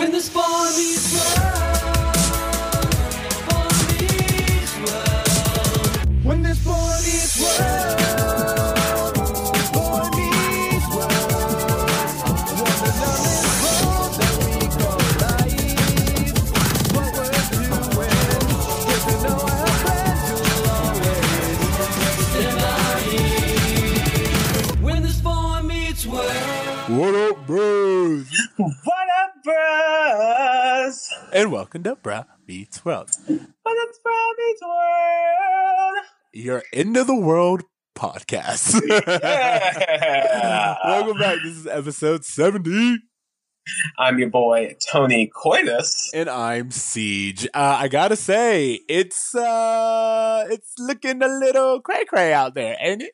When the spawn meets world, spawn meets world. When this boy meets world, boy meets world. When the is road that we call what we're doing, get to know our friends who'll always When the spawn meets world. What up, bros? Bros? And welcome to Bruh Meets World, What up, Robbie's World? your end of the world podcast. Yeah. welcome back. This is episode 70, I'm your boy, Tony Coitus. and I'm Ceej. Uh, I gotta say, it's uh, it's looking a little cray cray out there, ain't it?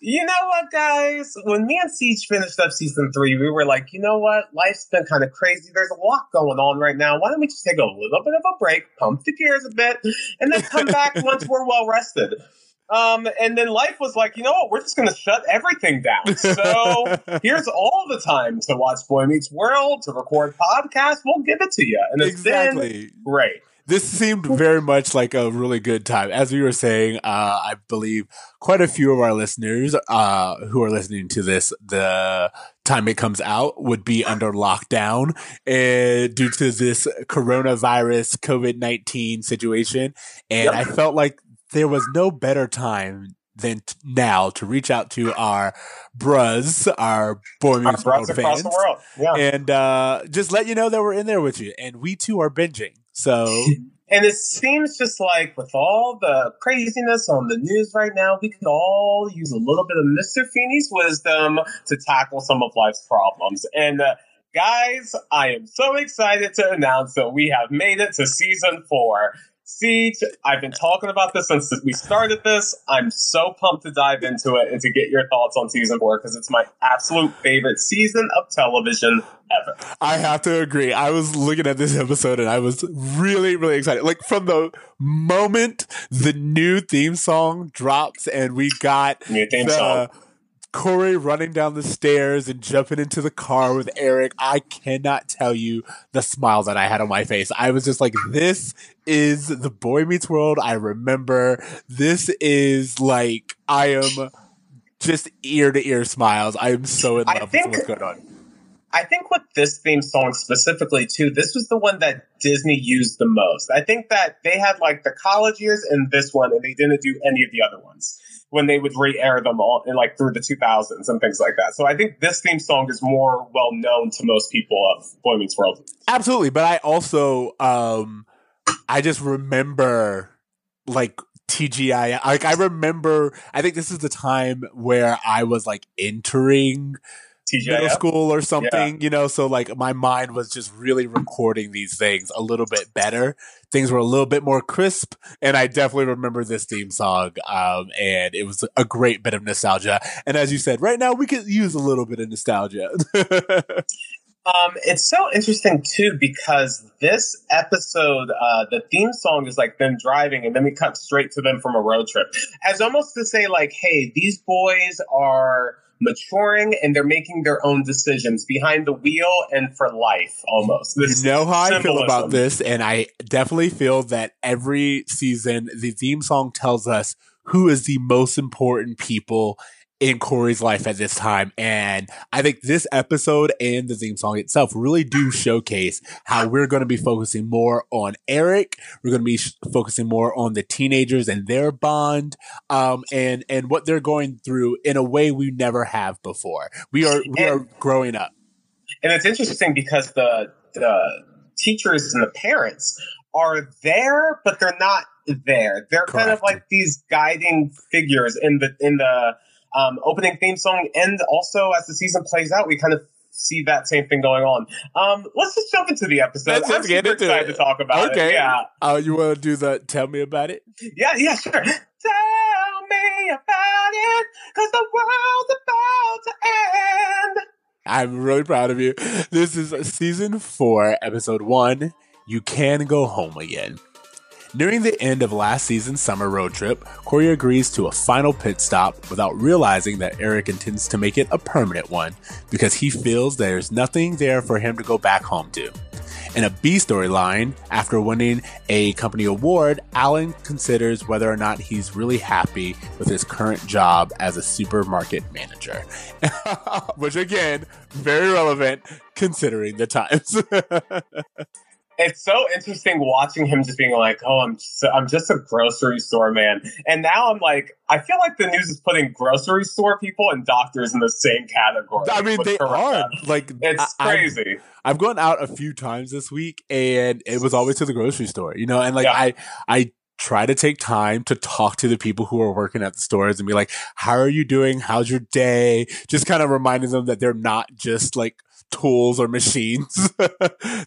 You know what, guys? When me and Siege finished up season three, we were like, you know what? Life's been kind of crazy. There's a lot going on right now. Why don't we just take a little bit of a break, pump the gears a bit, and then come back once we're well rested? Um, and then life was like, you know what? We're just going to shut everything down. So here's all the time to watch Boy Meets World, to record podcasts. We'll give it to you. And it's been exactly. great. This seemed very much like a really good time. As we were saying, uh, I believe quite a few of our listeners uh, who are listening to this, the time it comes out would be under lockdown uh, due to this coronavirus COVID 19 situation. And Yep. I felt like there was no better time than t- now to reach out to our bruz, our Boy Meets World fans the world. Yeah. and uh, just let you know that we're in there with you. And we too are binging. So And it seems just like with all the craziness on the news right now, we could all use a little bit of Mr. Feeney's wisdom to tackle some of life's problems. And uh, guys, I am so excited to announce that we have made it to season four. Siege, I've been talking about this since we started this. I'm so pumped to dive into it and to get your thoughts on season four because it's my absolute favorite season of television ever. I have to agree. I was looking at this episode and I was really, really excited. Like from the moment the new theme song drops and we got New theme the song. Corey running down the stairs and jumping into the car with Eric, I cannot tell you the smile that I had on my face. I was just like, this is the Boy Meets World I remember. This is like, I am just ear to ear smiles. I am so in love think- with what's going on. I think with this theme song specifically too, this was the one that Disney used the most. I think that they had like the college years and this one, and they didn't do any of the other ones when they would re-air them all in like through the 2000s and things like that. So I think this theme song is more well known to most people of Boy Meets World. Absolutely, but I also um I just remember like TGI like I remember I think this is the time where I was like entering middle school or something, you know, so like my mind was just really recording these things a little bit better. Things were a little bit more crisp and I definitely remember this theme song um and it was a great bit of nostalgia. And as you said, right now we could use a little bit of nostalgia. Um, it's so interesting too because this episode, uh, the theme song is like them driving, and then we cut straight to them from a road trip, as almost to say like, "Hey, these boys are maturing and they're making their own decisions behind the wheel and for life." Almost. This You know how I feel about this, and I definitely feel that every season the theme song tells us who is the most important people in Corey's life at this time. And I think this episode and the theme song itself really do showcase how we're going to be focusing more on Eric. We're going to be sh- focusing more on the teenagers and their bond, um, and, and what they're going through in a way we never have before. We are, we And- are growing up. And it's interesting because the the teachers and the parents are there, but they're not there. They're kind of like these guiding figures in the in the um, opening theme song, and also as the season plays out, we kind of see that same thing going on. Um, let's just jump into the episode. Let's I'm get super into excited it. to talk about Okay. it. Yeah, Oh, you want to do the tell me about it? yeah, yeah, sure. Tell me about it, cause the world's about to end. I'm really proud of you. This is season four, episode one. You can go home again. Nearing the end of last season's summer road trip, Corey agrees to a final pit stop without realizing that Eric intends to make it a permanent one because he feels there's nothing there for him to go back home to. In a B storyline, after winning a company award, Alan considers whether or not he's really happy with his current job as a supermarket manager. Which, again, very relevant considering the times. it's so interesting watching him just being like, "Oh, I'm just, I'm just a grocery store man," and now I'm like, I feel like the news is putting grocery store people and doctors in the same category. I mean, they Coretta. are. Like, It's I- I've- crazy. I've gone out a few times this week and it was always to the grocery store, you know, and like Yeah. I, I try to take time to talk to the people who are working at the stores and be like, how are you doing? How's your day? Just kind of reminding them that they're not just like tools or machines. they're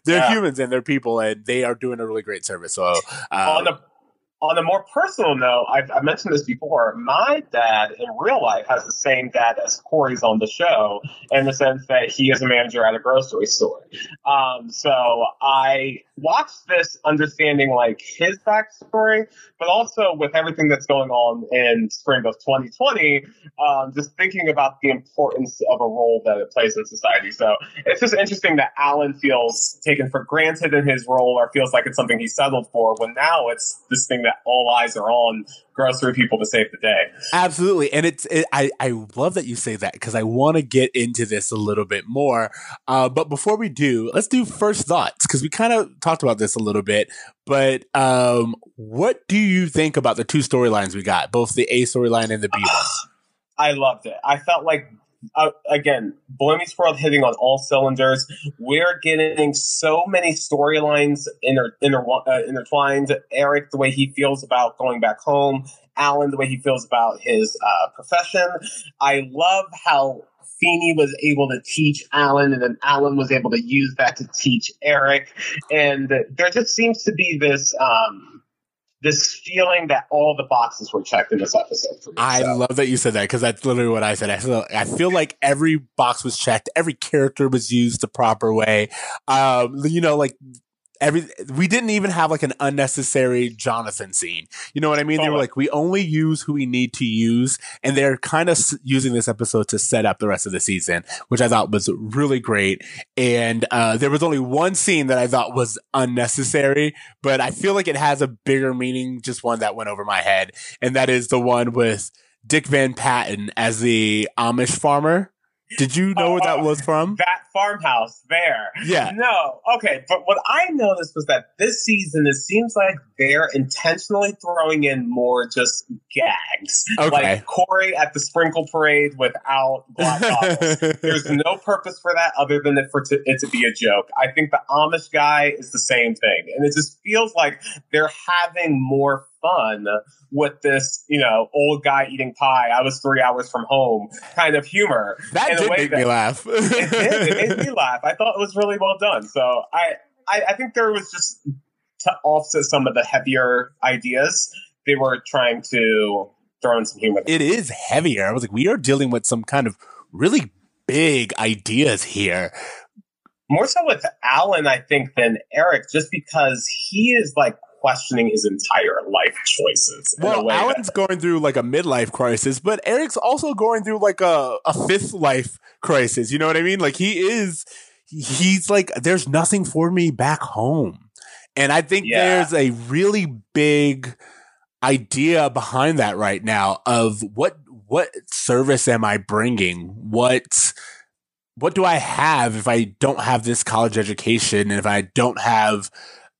Yeah. humans and they're people and they are doing a really great service. So, on um, a on a more personal note, I've, I mentioned this before. My dad in real life has the same dad as Corey's on the show, in the sense that he is a manager at a grocery store. Um, so I watched this understanding like his backstory, but also with everything that's going on in spring of 2020, um, just thinking about the importance of a role that it plays in society. So it's just interesting that Alan feels taken for granted in his role or feels like it's something he settled for when now it's this thing that all eyes are on grocery people to save the day. Absolutely, and it's it, I I love that you say that because I want to get into this a little bit more. Uh, but before we do, let's do first thoughts because we kind of talked about this a little bit. But um, what do you think about the two storylines we got, both the A storyline and the B one? I loved it. I felt like, uh, again, Boy Meets World hitting on all cylinders. We're getting so many storylines inter, inter, uh, intertwined. Eric, the way he feels about going back home. Alan, the way he feels about his uh, profession. I love how Feeney was able to teach Alan, and then Alan was able to use that to teach Eric. And there just seems to be this. Um, this feeling that all the boxes were checked in this episode for me. I So- love that you said that because that's literally what I said. I feel, I feel like every box was checked, every character was used the proper way. Um, you know, like every we didn't even have like an unnecessary Jonathan scene. You know what I mean? They were like, we only use who we need to use, and they're kind of s- using this episode to set up the rest of the season, which I thought was really great. And uh, there was only one scene that I thought was unnecessary, but I feel like it has a bigger meaning. Just one that went over my head, and that is the one with Dick Van Patten as the Amish farmer. Did you know where that was from? that farmhouse there. Yeah. No. Okay. But what I noticed was that this season, it seems like they're intentionally throwing in more just gags. Okay. Like Corey at the sprinkle parade without black goggles. There's no purpose for that other than it for to, it to be a joke. I think the Amish guy is the same thing. And it just feels like they're having more fun with this, you know, old guy eating pie. I was three hours from home kind of humor. That did make that- me laugh. it did. It made me laugh. I thought it was really well done. So I, I, I think there was just to offset some of the heavier ideas. They were trying to throw in some humor. it is heavier. I was like, we are dealing with some kind of really big ideas here. More so with Alan, I think, than Eric, just because he is like questioning his entire life choices. Well, way that- Alan's going through like a midlife crisis, but Eric's also going through like a, a fifth life crisis. You know what I mean? Like he is, he's like, there's nothing for me back home. And I think Yeah. there's a really big idea behind that right now of what, what service am I bringing? What, what do I have if I don't have this college education and if I don't have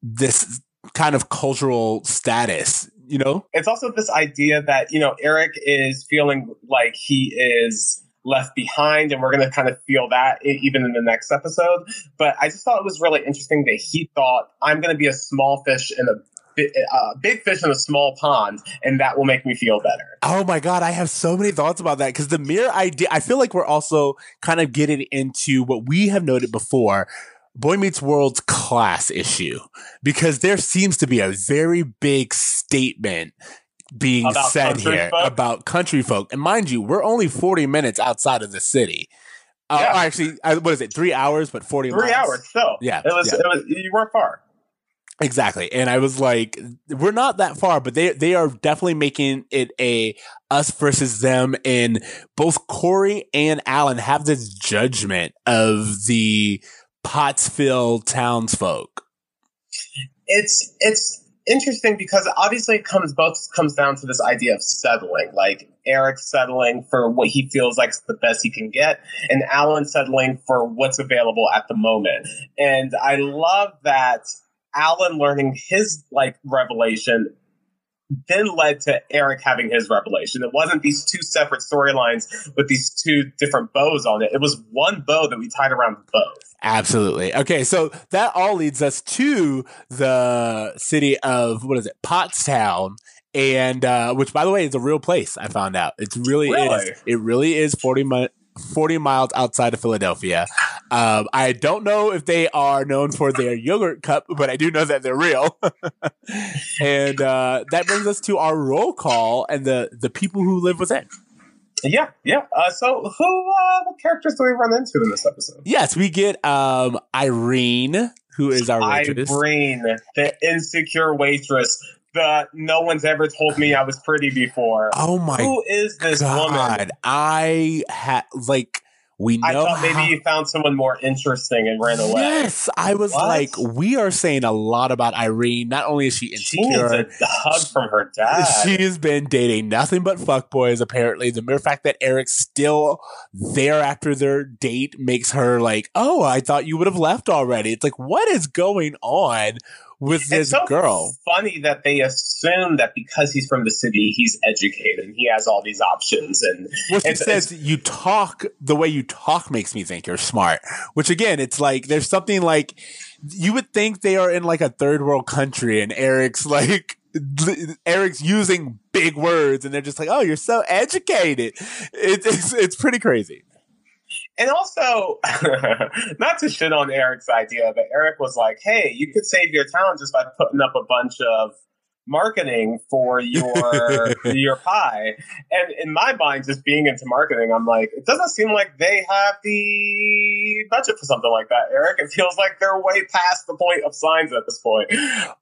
this kind of cultural status, you know? it's also this idea that you know Eric is feeling like he is left behind, and we're going to kind of feel that even in the next episode. But I just thought it was really interesting that he thought I'm going to be a small fish in a bi- uh, big fish in a small pond, and that will make me feel better. Oh my god, I have so many thoughts about that because the mere idea. I feel like we're also kind of getting into what we have noted before. Boy Meets World's class issue because there seems to be a very big statement being About said here folk? about country folk. And mind you, we're only 40 minutes outside of the city. Uh, Yeah. Actually, uh, what is it? Three hours, but 40 Three miles. hours still. Yeah, it was. yeah. It was. You weren't far. Exactly. And I was like, we're not that far, but they they are definitely making it a us versus them. And both Corey and Alan have this judgment of the Pottsville townsfolk. it's it's interesting because obviously it comes both comes down to this idea of settling like eric settling for what he feels like is the best he can get and alan settling for what's available at the moment and i love that alan learning his like revelation then led to Eric having his revelation. It wasn't these two separate storylines with these two different bows on it. It was one bow that we tied around both. Absolutely. Okay, so that all leads us to the city of what is it, Pottstown, and uh, which, by the way, is a real place. I found out it's really, Really? is. It really is forty mi- 40 miles outside of Philadelphia. Um, I don't know if they are known for their yogurt cup, but I do know that they're real. and uh, that brings us to our roll call and the the people who live within. Yeah, yeah. Uh, so, who, uh, what characters do we run into in this episode? Yes, we get um, Irene, who is our waitress. Irene, the insecure waitress. The no one's ever told me I was pretty before. Oh my Who is this woman? I had like we know. I thought maybe how- you found someone more interesting and ran away. Yes, I was What? like, we are saying a lot about Irene. Not only is she She insecure, a hug from her dad. she has been dating nothing but fuckboys. Apparently, the mere fact that Eric's still there after their date makes her like, oh, I thought you would have left already. It's like, what is going on with it's this so girl? funny that they assume that because he's from the city, he's educated and he has all these options. And she It's- says you talk the way you talk makes me think you're smart. Which again, it's like there's something like you would think they are in like a third world country, and Eric's like Eric's using big words, and they're just like, "Oh, you're so educated." It, it's it's pretty crazy. And also, not to shit on Eric's idea, but Eric was like, hey, you could save your town just by putting up a bunch of marketing for your your pie. And in my mind, just being into marketing, I'm like, it doesn't seem like they have the budget for something like that, Eric. It feels like they're way past the point of signs at this point.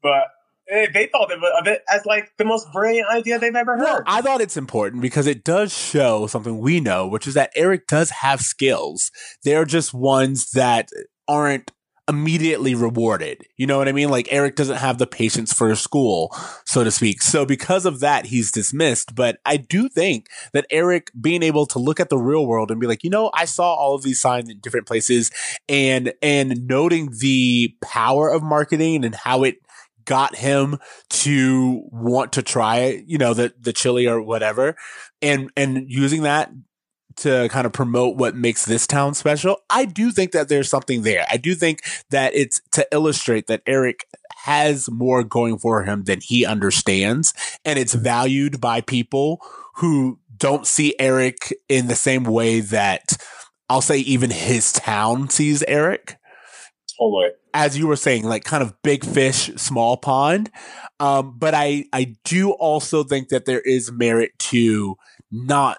But they thought of it, as like the most brilliant idea they've ever heard. Well, I thought it's important because it does show something we know, which is that Eric does have skills. They're just ones that aren't immediately rewarded. You know what I mean? Like Eric doesn't have the patience for school, so to speak. So because of that, he's dismissed. But I do think that Eric being able to look at the real world and be like, you know, I saw all of these signs in different places and, and noting the power of marketing and how it got him to want to try, you know, the, the chili or whatever and, and using that to kind of promote what makes this town special. I do think that there's something there. I do think that it's to illustrate that Eric has more going for him than he understands and it's valued by people who don't see Eric in the same way that I'll say even his town sees Eric totally. as you were saying, like kind of big fish, small pond. Um, but I, I do also think that there is merit to not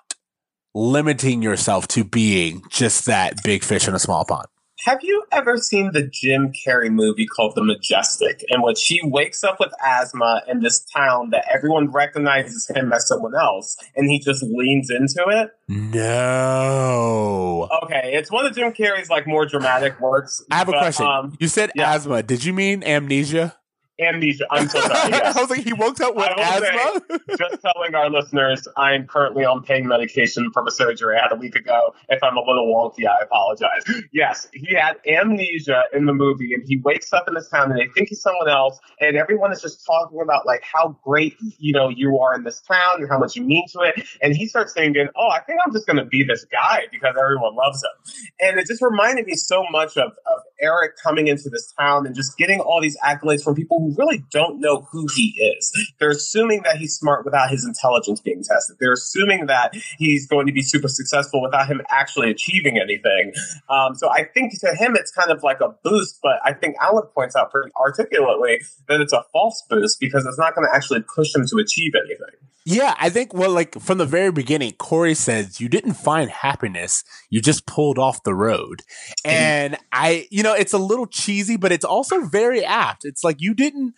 limiting yourself to being just that big fish in a small pond. Have you ever seen the Jim Carrey movie called The Majestic, in which he wakes up with asthma in this town that everyone recognizes him as someone else, and he just leans into it? No. Okay, it's one of Jim Carrey's like more dramatic works. I have a but, question. Um, you said yeah. asthma. Did you mean amnesia? Amnesia. I'm so sorry. Yes. I was like, he woke up with will say- asthma? Just telling our listeners, I am currently on pain medication from a surgery I had a week ago. If I'm a little wonky, I apologize. Yes, he had amnesia in the movie, and he wakes up in this town, and they think he's someone else, and everyone is just talking about like how great you know you are in this town and how much you mean to it. And he starts thinking, "Oh, I think I'm just going to be this guy because everyone loves him." And it just reminded me so much of, of Eric coming into this town and just getting all these accolades from people who really don't know who he is. They're assuming that he's smart without his intelligence being tested. They're assuming that he's going to be super successful without him actually achieving anything. Um, so I think to him it's kind of like a boost, but I think Alan points out pretty articulately that it's a false boost because it's not going to actually push him to achieve anything. Yeah, I think well, like from the very beginning, Corey says you didn't find happiness; you just pulled off the road. And I, you know, it's a little cheesy, but it's also very apt. It's like you didn't.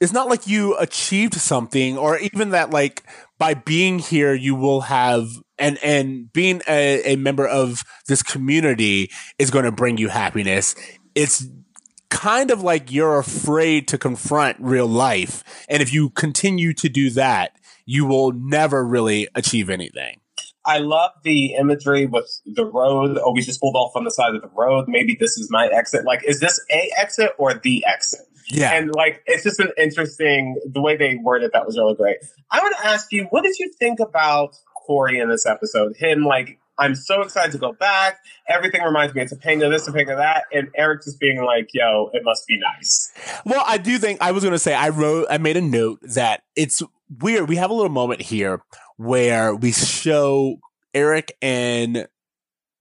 It's not like you achieved something, or even that like by being here you will have and and being a, a member of this community is going to bring you happiness. It's kind of like you're afraid to confront real life. And if you continue to do that, you will never really achieve anything. I love the imagery with the road. Oh, we just pulled off on the side of the road. Maybe this is my exit. Like, is this a exit or the exit? Yeah. And like, it's just an interesting the way they worded that was really great. I want to ask you, what did you think about Corey in this episode? Him like, I'm so excited to go back. Everything reminds me it's a penguin of Topanga this, Topanga that, and Eric just being like, "Yo, it must be nice." Well, I do think I was going to say I wrote, I made a note that it's weird. We have a little moment here where we show Eric and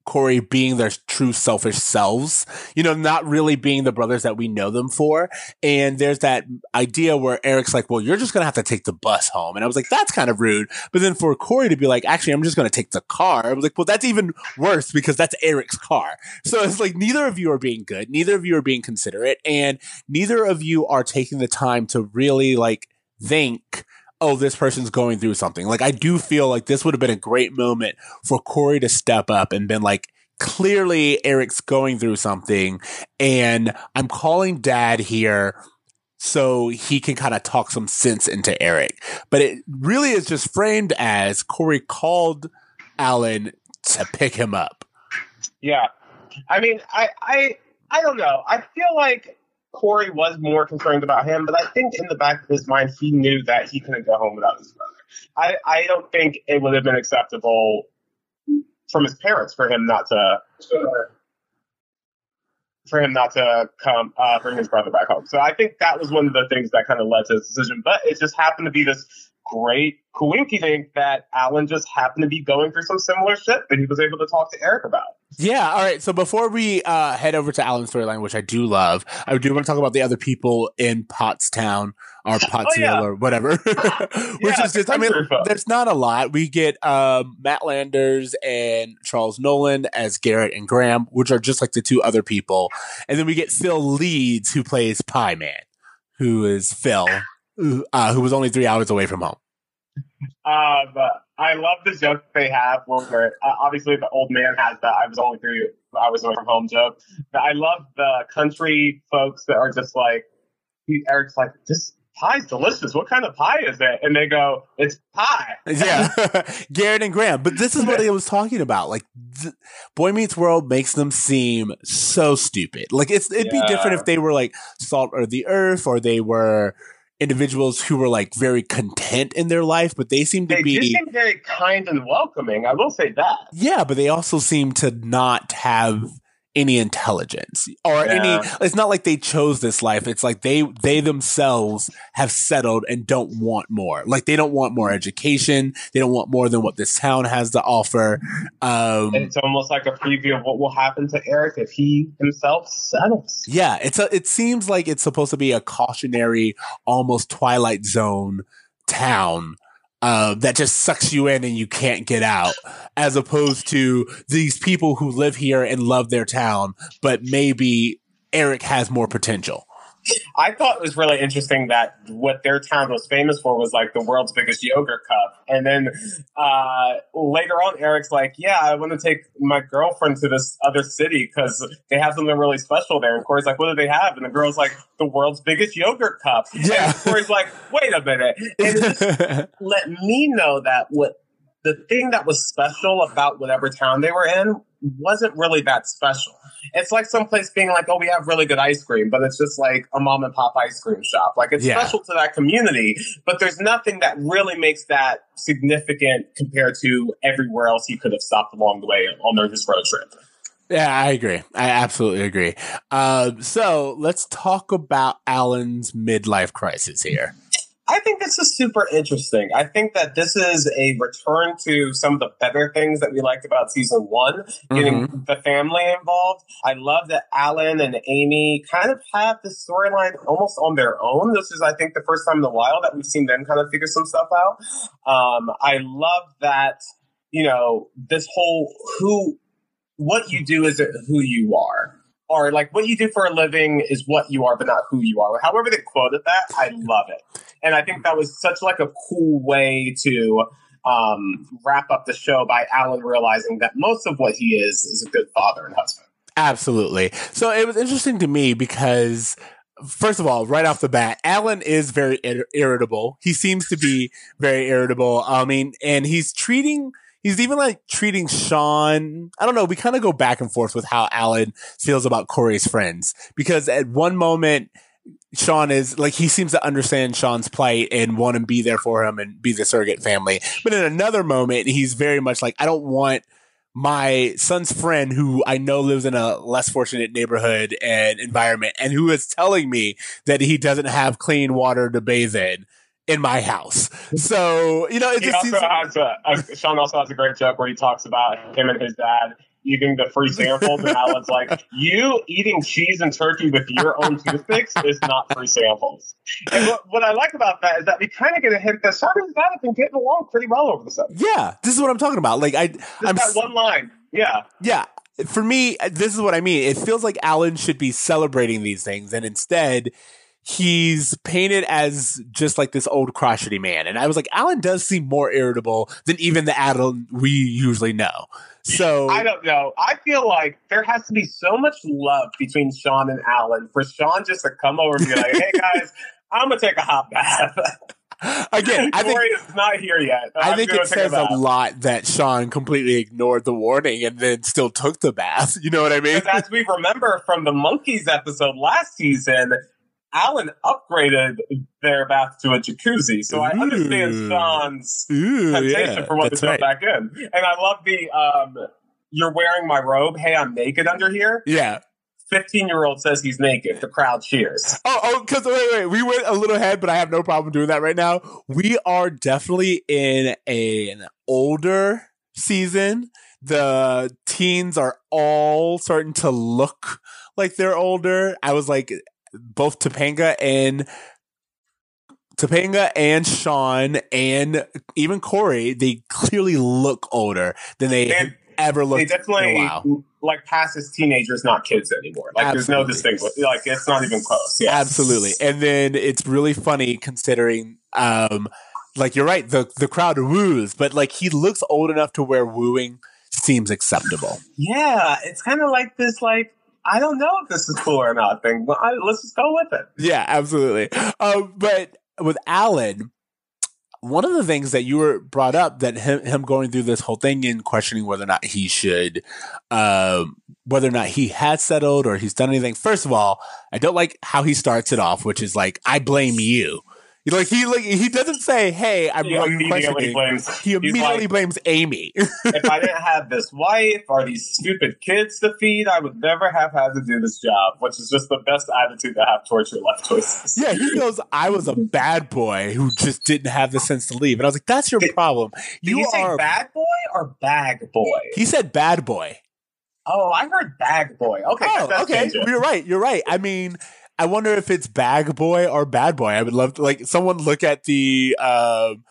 Corey being their true selfish selves, you know, not really being the brothers that we know them for. And there's that idea where Eric's like, well, you're just going to have to take the bus home. And I was like, that's kind of rude. But then for Corey to be like, actually, I'm just going to take the car. I was like, well, that's even worse because that's Eric's car. So it's like neither of you are being good. Neither of you are being considerate and neither of you are taking the time to really like think oh, this person's going through something. Like, I do feel like this would have been a great moment for Corey to step up and been like, clearly Eric's going through something and I'm calling dad here so he can kind of talk some sense into Eric. But it really is just framed as Corey called Alan to pick him up. Yeah, I mean, I, I, I don't know. I feel like Corey was more concerned about him, but I think in the back of his mind, he knew that he couldn't go home without his brother. I, I don't think it would have been acceptable from his parents for him not to for him not to come uh, bring his brother back home. So I think that was one of the things that kind of led to his decision. But it just happened to be this great coinky thing that Alan just happened to be going through some similar shit that he was able to talk to Eric about. Yeah. All right. So before we uh, head over to Alan's storyline, which I do love, I do want to talk about the other people in Pottstown or Pottsville yeah. or whatever, which Yeah, is just, I mean, there's not a lot. We get um, Matt Landers and Charles Nolan as Garrett and Graham, which are just like the two other people. And then we get Phil Leeds, who plays Pie Man, who is Phil, uh, who was only three hours away from home. Um, I love the joke they have where uh, obviously the old man has the "I was only three, I was away from home" joke. But I love the country folks that are just like, he, Eric's like, "This pie's delicious. What kind of pie is it?" And they go, "It's pie." Yeah, Garrett and Graham. But this is what I was talking about. Like, th- Boy Meets World makes them seem so stupid. Like, it's it'd be different if they were like salt or the earth, or they were individuals who were like very content in their life. But they seem to They be seem very kind and welcoming. I will say that. yeah, but they also seem to not have any intelligence or any it's not like they chose this life. It's like they they themselves have settled and don't want more. Like they don't want more education. They don't want more than what this town has to offer. Um And it's almost like a preview of what will happen to Eric if he himself settles. yeah it's a it seems like it's supposed to be a cautionary almost twilight zone town uh, that just sucks you in and you can't get out, as opposed to these people who live here and love their town, but maybe Eric has more potential. I thought it was really interesting that what their town was famous for was like the world's biggest yogurt cup. And then uh, later on, Eric's like, Yeah, I want to take my girlfriend to this other city because they have something really special there. And Corey's like, What do they have? And the girl's like, The world's biggest yogurt cup. Yeah. And Corey's like, Wait a minute. And let me know that what the thing that was special about whatever town they were in wasn't really that special. It's like someplace being like, oh, we have really good ice cream, but it's just like a mom and pop ice cream shop. Like it's Yeah. special to that community, but there's nothing that really makes that significant compared to everywhere else he could have stopped along the way on his road trip. Yeah, I agree. I absolutely agree. Um, so let's talk about Alan's midlife crisis here. I think this is super interesting. I think that this is a return to some of the better things that we liked about season one, getting the family involved. I love that Alan and Amy kind of have the storyline almost on their own. This is, I think, the first time in a while that we've seen them kind of figure some stuff out. Um, I love that, you know, this whole who, what you do is who you are. Or like what you do for a living is what you are, but not who you are. However they quoted that, I love it and I think that was such like a cool way to um, wrap up the show by Alan realizing that most of what he is is a good father and husband. Absolutely. So it was interesting to me because, first of all, right off the bat, Alan is very ir- irritable. He seems to be very irritable. I mean, and he's treating, he's even like treating Sean. I don't know. We kind of go back and forth with how Alan feels about Corey's friends because at one moment, Sean is like he seems to understand Sean's plight and want to be there for him and be the surrogate family. But in another moment, he's very much like, I don't want my son's friend who I know lives in a less fortunate neighborhood and environment and who is telling me that he doesn't have clean water to bathe in in my house. So, you know, it just also seems has a, a Sean also has a great joke where he talks about him and his dad eating the free samples, and Alan's like, "You eating cheese and turkey with your own toothpicks is not free samples." And what, what I like about that is that we kind of get a hint that Sean and have been getting along pretty well over the summer. yeah, this is what I'm talking about. Like I Just I'm that one line, yeah. yeah for me this is what i mean it feels like alan should be celebrating these things and instead he's painted as just like this old crotchety man and i was like alan does seem more irritable than even the alan we usually know so I don't know. I feel like there has to be so much love between Sean and Alan for Sean just to come over and be like, "Hey guys, I'm gonna take a hot bath." again i think is not here yet. I think it says a bath. lot that Sean completely ignored the warning and then still took the bath. You know what I mean? Because as we remember from the Monkeys episode last season, Alan upgraded their bath to a jacuzzi. So I understand Sean's Ooh, temptation yeah, for what that's to go right. back in. And I love the um, "You're wearing my robe. Hey, I'm naked under here." Yeah. Fifteen year old says he's naked. The crowd cheers. Oh, oh, because wait, wait, we went a little ahead, but I have no problem doing that right now. We are definitely in a, an older season. The teens are all starting to look like they're older. I was like, both Topanga and Topanga and Sean and even Corey, they clearly look older than they And ever They looked a definitely like pass as teenagers, not kids anymore. Like there's no Absolutely. distinction. Like it's not even close. Yeah, Absolutely. And then it's really funny considering um like you're right, the the crowd woos, but like he looks old enough to where wooing seems acceptable. Yeah, it's kind of like this. Like I don't know if this is cool or not thing, but I, let's just go with it. Yeah, absolutely. Um but with Alan, one of the things that you were brought up that him, him going through this whole thing and questioning whether or not he should um whether or not he has settled or he's done anything. First of all, I don't like how he starts it off, which is like, I blame you. Like he like he doesn't say, "Hey, I'm He immediately blames. He immediately like, blames Amy. if I didn't have this wife or these stupid kids to feed, I would never have had to do this job. Which is just the best attitude to have towards your life choices. yeah, he goes, "I was a bad boy who just didn't have the sense to leave," and I was like, "That's your Did- problem. Did You say are." bad boy or bag boy? He said, "Bad boy." oh, I heard bag boy. Okay, Oh, okay. You're right. You're right. I mean, I wonder if it's bag boy or bad boy. I would love to like someone look at the um,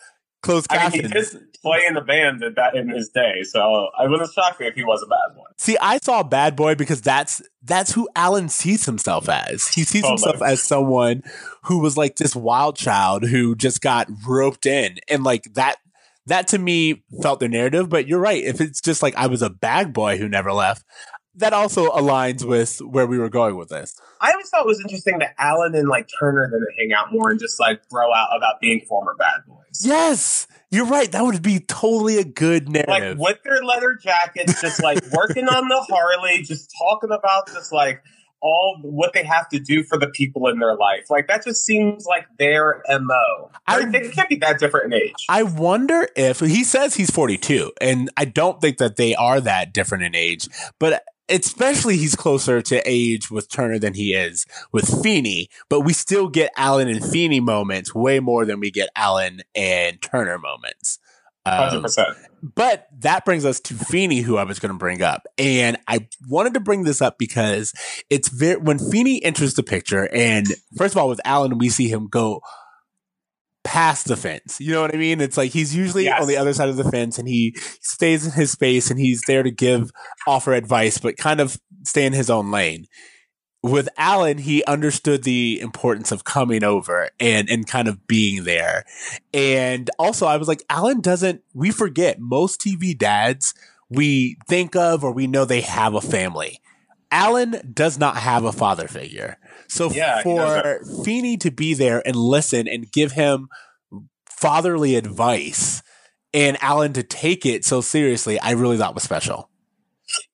closed I mean, he did play in the band at that in his day, so I wouldn't shock me if he was a bad boy. See, I saw bad boy because that's that's who Alan sees himself as. He sees Totally. himself as someone who was like this wild child who just got roped in, and like that. That to me felt the narrative, but you're right. If it's just like I was a bag boy who never left, that also aligns with where we were going with this. I always thought it was interesting that Alan and like Turner didn't hang out more and just like throw out about being former bad boys. Yes, you're right. That would be totally a good Like narrative. with their leather jackets, just like working on the Harley, just talking about just like all what they have to do for the people in their life. Like that just seems like their MO. I- I think it can't be that different in age. I wonder if he says he's 42, and I don't think that they are that different in age, but especially he's closer to age with Turner than he is with Feeney, but we still get Alan and Feeney moments way more than we get Alan and Turner moments. Um, percent. but that brings us to Feeney, who I was going to bring up. And I wanted to bring this up because it's very, when Feeney enters the picture, and first of all, with Alan, we see him go past the fence. You know what I mean? It's like he's usually Yes. on the other side of the fence and he stays in his space and he's there to give, offer advice, but kind of stay in his own lane. With Alan, he understood the importance of coming over and, and kind of being there. And also, I was like, Alan doesn't, we forget most TV dads we think of or we know they have a family. Alan does not have a father figure. So Yeah, for Feeney to be there and listen and give him fatherly advice and Alan to take it so seriously, I really thought was special.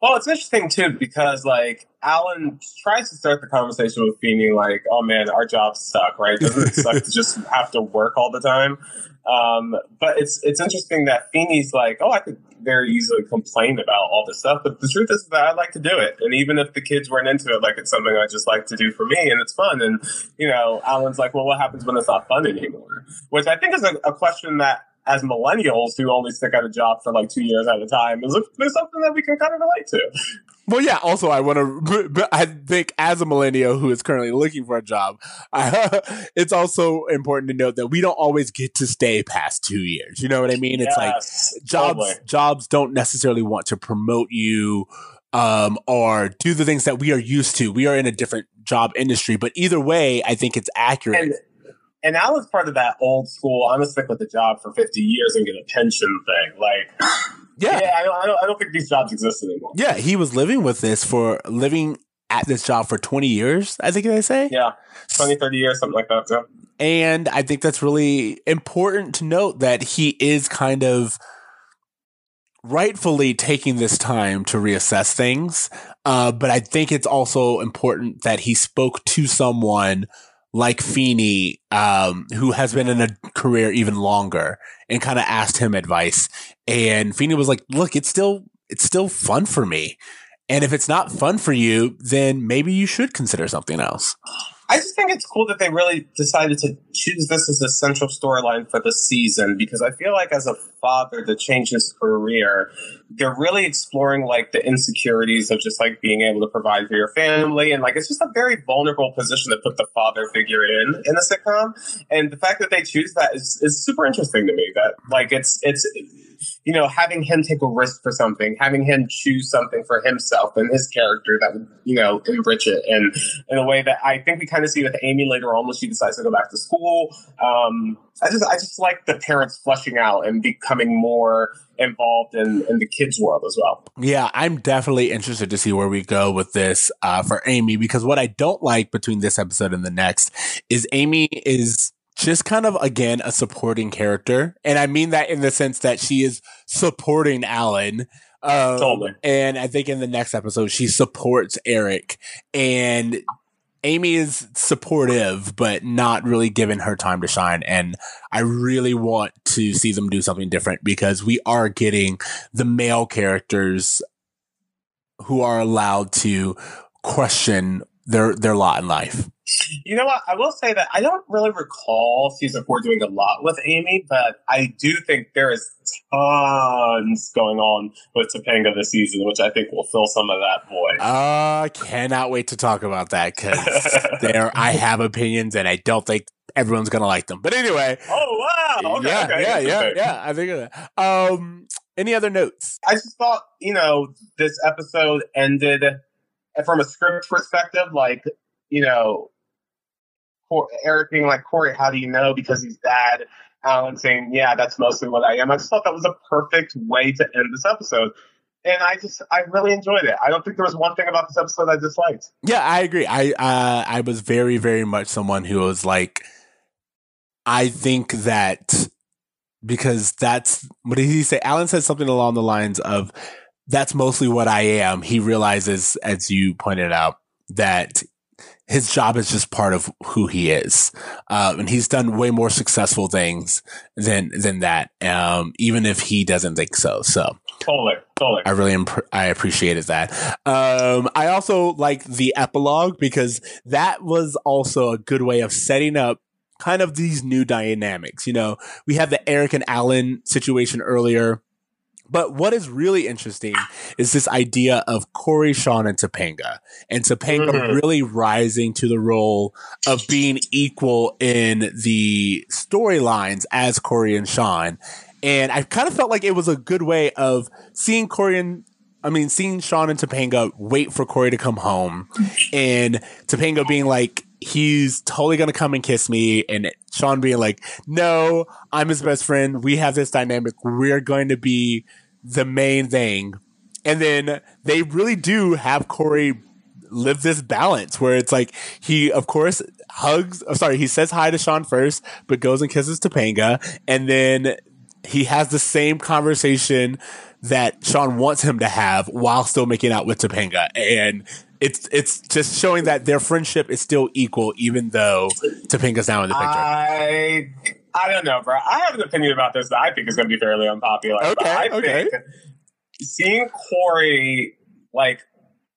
Well, it's interesting too because like Alan tries to start the conversation with Feeney like, "Oh man, our jobs suck, right? Doesn't it suck to just have to work all the time?" Um, but it's it's interesting that Feeney's like, "Oh, I could very easily complain about all this stuff," but the truth is that I like to do it, and even if the kids weren't into it, like it's something I just like to do for me, and it's fun. And you know, Alan's like, "Well, what happens when it's not fun anymore?" Which I think is a, a question that as millennials who only stick at a job for like two years at a time is, is something that we can kind of relate to. Well, yeah. Also, I want to. I think as a millennial who is currently looking for a job, I, it's also important to note that we don't always get to stay past two years. You know what I mean? It's like jobs. totally. Jobs don't necessarily want to promote you. Um, or do the things that we are used to. We are in a different job industry, but either way, I think it's accurate. And and Alan's part of that old school. I'm gonna stick with the job for 50 years and get a pension thing. Like, yeah, yeah, I, don't, I, don't, I don't think these jobs exist anymore. yeah. He was living with this for living at this job for 20 years. I think they say. Yeah, 20, 30 years, something like that. So. And I think that's really important to note that he is kind of rightfully taking this time to reassess things. Uh, but I think it's also important that he spoke to someone like Feeney, um, who has been in a career even longer and kind of asked him advice. And Feeney was like, look, it's still, it's still fun for me. And if it's not fun for you, then maybe you should consider something else. I just think it's cool that they really decided to choose this as a central storyline for the season because I feel like as a father to change his career, they're really exploring like the insecurities of just like being able to provide for your family and like it's just a very vulnerable position to put the father figure in in a sitcom. And the fact that they choose that is, is super interesting to me. That like it's it's you know, having him take a risk for something, having him choose something for himself and his character that would, you know, enrich it. And in a way that I think we kind of see with Amy later on when she decides to go back to school. Um, I just, I just like the parents fleshing out and becoming more involved in, in the kids' world as well. Yeah, I'm definitely interested to see where we go with this uh, for Amy because what I don't like between this episode and the next is Amy is just kind of again a supporting character, and I mean that in the sense that she is supporting Alan. Um, Totally. And I think in the next episode she supports Eric, and Amy is supportive, but not really giving her time to shine. And I really want to see them do something different because we are getting the male characters who are allowed to question their their lot in life. You know what? I will say that I don't really recall season four doing a lot with Amy, but I do think there is tons going on with Topanga this season, which I think will fill some of that void. Uh cannot wait to talk about that because there I have opinions and I don't think everyone's gonna like them. But anyway, oh wow! Okay, yeah, okay, yeah, yeah, yeah. I think of that. Um, any other notes? I just thought, you know, this episode ended from a script perspective, like, you know, Eric being like, Corey, how do you know? Because he's bad. Alan saying, yeah, that's mostly what I am. I just thought that was a perfect way to end this episode. And I just, I really enjoyed it. I don't think there was one thing about this episode I disliked. Yeah, I agree. I uh, I was very, very much someone who was like, I think that because that's what did he say? Alan said something along the lines of, "That's mostly what I am." He realizes, as you pointed out, that his job is just part of who he is, uh, and he's done way more successful things than than that. Um, even if he doesn't think so. So Totally, totally. I really imp- I appreciated that. Um, I also like the epilogue because that was also a good way of setting up kind of these new dynamics. You know, we had the Eric and Alan situation earlier. But what is really interesting is this idea of Corey, Sean, and Topanga, and Topanga Mhm. really rising to the role of being equal in the storylines as Corey and Sean. And I kind of felt like it was a good way of seeing Corey and I mean, seeing Sean and Topanga wait for Corey to come home and Topanga being like, he's totally to come and kiss me. And Sean being like, no, I'm his best friend. We have this dynamic. We're going to be the main thing. And then they really do have Corey live this balance where it's like he, of course, hugs. oh, sorry, he says hi to Sean first, but goes and kisses Topanga, and then he has the same conversation that Sean wants him to have while still making out with Topanga, and it's it's just showing that their friendship is still equal, even though Topanga's now in the picture. I I don't know, bro. I have an opinion about this that I think is going to be fairly unpopular. Okay, I okay. think seeing Corey like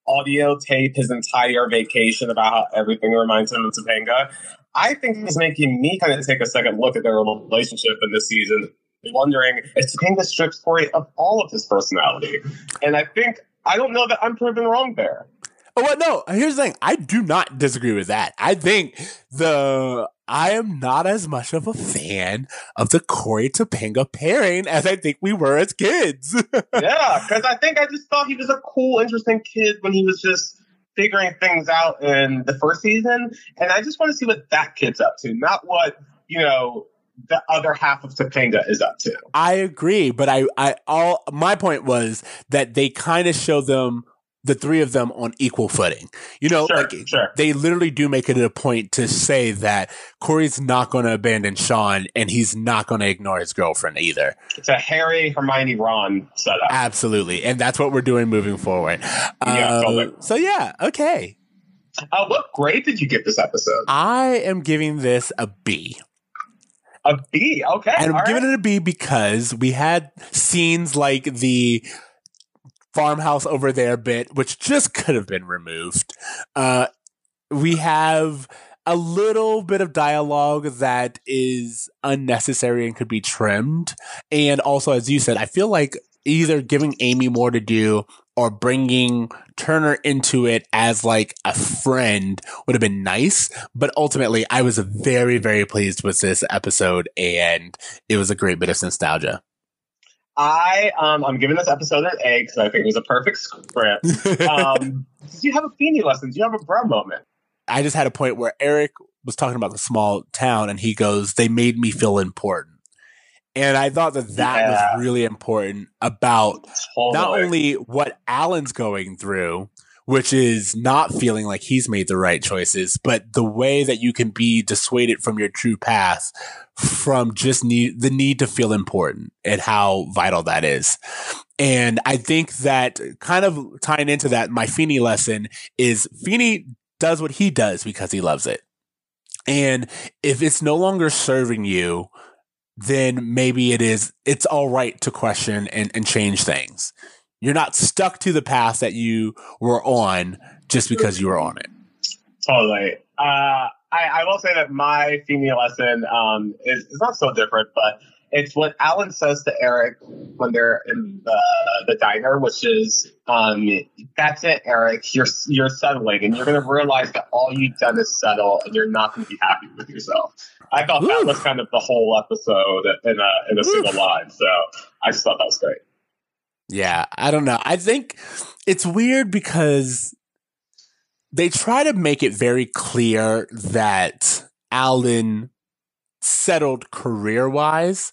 audio tape his entire vacation about how everything reminds him of Topanga, I think is making me kind of take a second look at their relationship in this season, wondering if Topanga strips Corey of all of his personality. And I think I don't know that I'm proven wrong there. Oh, well, no. Here's the thing. I do not disagree with that. I think the I am not as much of a fan of the Corey Topanga pairing as I think we were as kids. yeah, because I think I just thought he was a cool, interesting kid when he was just figuring things out in the first season, and I just want to see what that kid's up to, not what you know the other half of Topanga is up to. I agree, but I, I all my point was that they kind of show them the three of them on equal footing. You know, Sure, like sure. they literally do make it a point to say that Corey's not going to abandon Sean and he's not going to ignore his girlfriend either. It's a Harry, Hermione, Ron setup. Absolutely. And that's what we're doing moving forward. Yeah, Uh, totally. So, yeah, okay. Uh, what grade did you give this episode? I am giving this a B. A B. Okay, And I'm giving right. it a B because we had scenes like the farmhouse over there bit, which just could have been removed. Uh, we have a little bit of dialogue that is unnecessary and could be trimmed. And also, as you said, I feel like either giving Amy more to do or bringing Turner into it as like a friend would have been nice. But ultimately, I was very, very pleased with this episode and it was a great bit of nostalgia. I um, I'm giving this episode an A because I think it was a perfect script. Um, did you have a Feeny lesson? Did you have a bro moment? I just had a point where Eric was talking about the small town and he goes, they made me feel important. And I thought that that Yeah. was really important about Totally. not only what Alan's going through, which is not feeling like he's made the right choices, but the way that you can be dissuaded from your true path from just need the need to feel important and how vital that is. And I think that kind of tying into that, my Feeny lesson is Feeny does what he does because he loves it. And if it's no longer serving you, then maybe it is, it's all right to question and, and change things. You're not stuck to the path that you were on just because you were on it. Totally. Uh, I, I will say that my Feeny lesson um, is, is not so different, but it's what Alan says to Eric when they're in the, the diner, which is, um, "That's it, Eric. You're you're settling, and you're going to realize that all you've done is settle, and you're not going to be happy with yourself." I thought that was kind of the whole episode in a in a single line, so I just thought that was great. Yeah, I don't know. I think it's weird because they try to make it very clear that Alan settled career wise.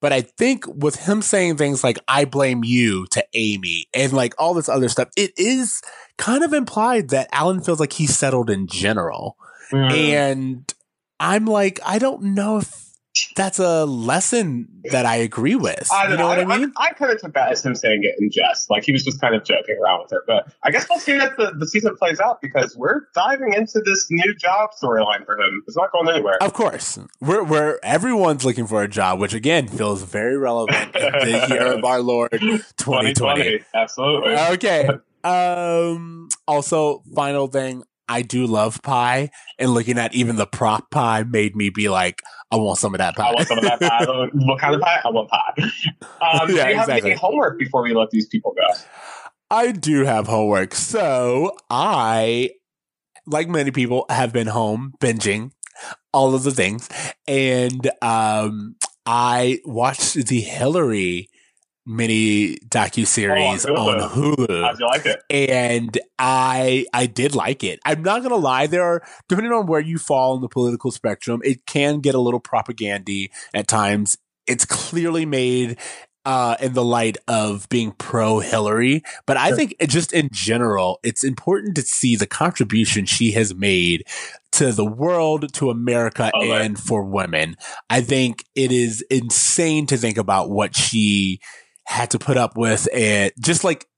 But I think with him saying things like, I blame you to Amy and like all this other stuff, it is kind of implied that Alan feels like he's settled in general. Mm-hmm. And I'm like, I don't know if that's a lesson that I agree with. I don't you know what I I, mean? I, kind of took that as him saying it in jest, like he was just kind of joking around with her. But I guess we'll see that the, the season plays out because we're diving into this new job storyline for him. It's not going anywhere. Of course, we're we're everyone's looking for a job, which again feels very relevant the year of our Lord 2020. 2020, absolutely. Okay. Um. Also, final thing, I do love pie, and looking at even the prop pie made me be like, I want some of that pie. I want some of that pie. what kind of pie? I want pie. Um, do Yeah, you have exactly. any homework before we let these people go? I do have homework. So I, like many people, have been home binging all of the things. And um, I watched the Hillary mini docu series Oh, on Hulu. How'd you like it? and I I did like it. I'm not gonna lie, there are depending on where you fall in the political spectrum, it can get a little propagandy at times. It's clearly made uh, in the light of being pro Hillary, but I Sure. think it just in general, it's important to see the contribution she has made to the world, to America, Oh, right. and for women. I think it is insane to think about what she had to put up with, and just like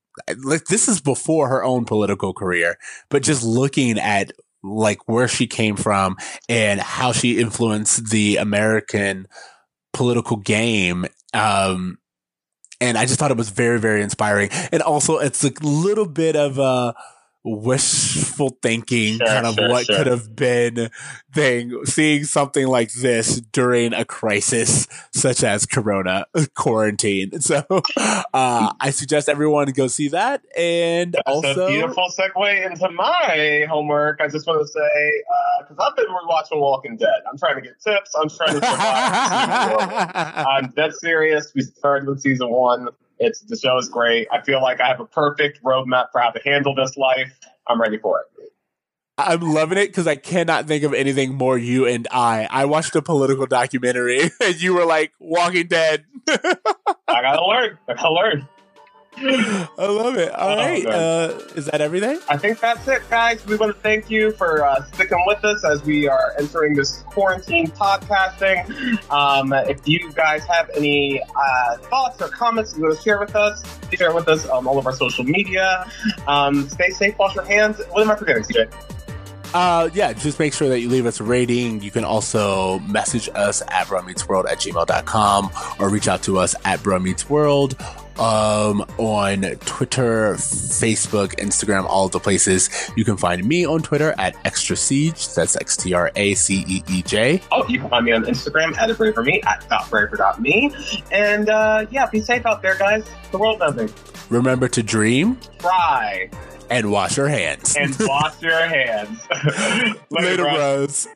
like this is before her own political career, but just looking at like where she came from and how she influenced the American political game. Um, and I just thought it was very, very inspiring. And also, it's a little bit of a wishful thinking, Sure, kind of sure, what sure. could have been thing. Seeing something like this during a crisis such as Corona quarantine. So, uh, I suggest everyone go see that. And That's also, a beautiful segue into my homework. I just want to say, because I've been rewatching Walking Dead. I'm trying to get tips. I'm trying to survive. I'm dead serious. We started with season one. It's the show is great. I feel like I have a perfect roadmap for how to handle this life. I'm ready for it. I'm loving it because I cannot think of anything more you and I. I watched a political documentary and you were like Walking Dead. I gotta learn. I gotta learn. I love it. All Oh, right. Uh, is that everything? I think that's it, guys. We want to thank you for uh, sticking with us as we are entering this quarantine podcasting. Um, if you guys have any uh, thoughts or comments you want to share with us, share with us on all of our social media. Um, stay safe, wash your hands. What am I forgetting, CJ? Uh, yeah, just make sure that you leave us a rating. You can also message us at bruhmeetsworld at gmail.com or reach out to us at bruhmeetsworld um, on Twitter, Facebook, Instagram, all the places. You can find me on Twitter at Extra Ceej. That's X T R A C E E J. Oh, you can find me on Instagram at a braver.me, at dot .braver.me. And uh, yeah, be safe out there, guys. The world's ending. Remember to dream Try and wash your hands. and wash your hands. Later, bro. bros.